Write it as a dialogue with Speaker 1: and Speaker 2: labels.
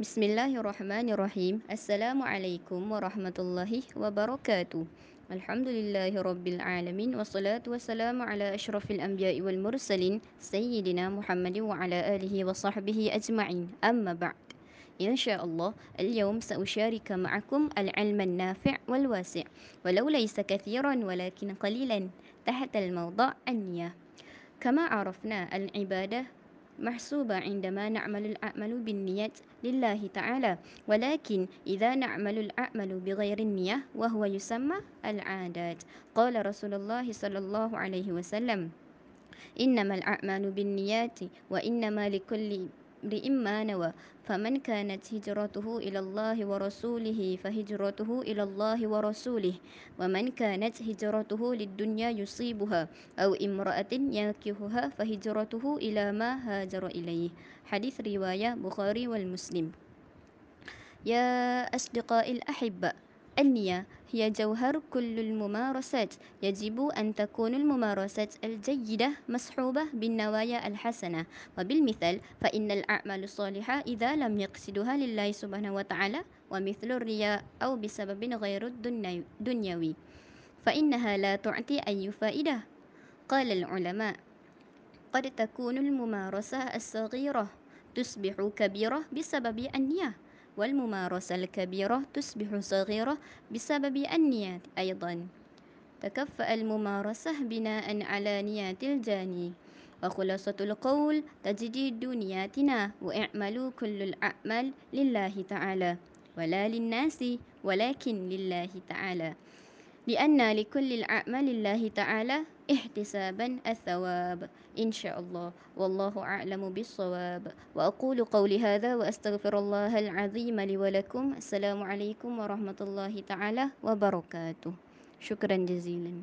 Speaker 1: بسم الله الرحمن الرحيم السلام عليكم ورحمة الله وبركاته الحمد لله رب العالمين والصلاة والسلام على أشرف الأنبياء والمرسلين سيدنا محمد وعلى آله وصحبه أجمعين أما بعد إن شاء الله اليوم سأشارك معكم العلم النافع والواسع ولو ليس كثيرا ولكن قليلا تحت الموضوع النية كما عرفنا العبادة محسوبة عندما نعمل الأعمال بالنيات لله تعالى ولكن إذا نعمل الأعمال بغير النية وهو يسمى العادات قال رسول الله صلى الله عليه وسلم إنما الأعمال بالنيات وإنما لكل امرئ ما نوى فمن كانت هجرته إلى الله ورسوله فهجرته إلى الله ورسوله ومن كانت هجرته للدنيا يصيبها أو امرأة ينكهها فهجرته إلى ما هاجر إليه. حديث رواية بخاري والمسلم. يا أصدقائي الأحبة النية هي جوهر كل الممارسات. يجب أن تكون الممارسات الجيدة مصحوبة بالنوايا الحسنة. وبالمثال فإن الأعمال الصالحة إذا لم يقصدها لله سبحانه وتعالى ومثل الرياء أو بسبب غير الدنيوي فإنها لا تعطي أي فائدة. قال العلماء قد تكون الممارسة الصغيرة تصبح كبيرة بسبب النية. والممارسة الكبيرة تصبح صغيرة بسبب النيات أيضا. تكفأ الممارسة بناء على نيات الجاني. وخلاصة القول تجديد نياتنا واعملوا كل الأعمال لله تعالى. ولا للناس ولكن لله تعالى. لأن لكل الأعمال لله تعالى احتسابا الثواب إن شاء الله والله أعلم بالصواب وأقول قولي هذا وأستغفر الله العظيم لي ولكم السلام عليكم ورحمة الله تعالى وبركاته شكرا جزيلا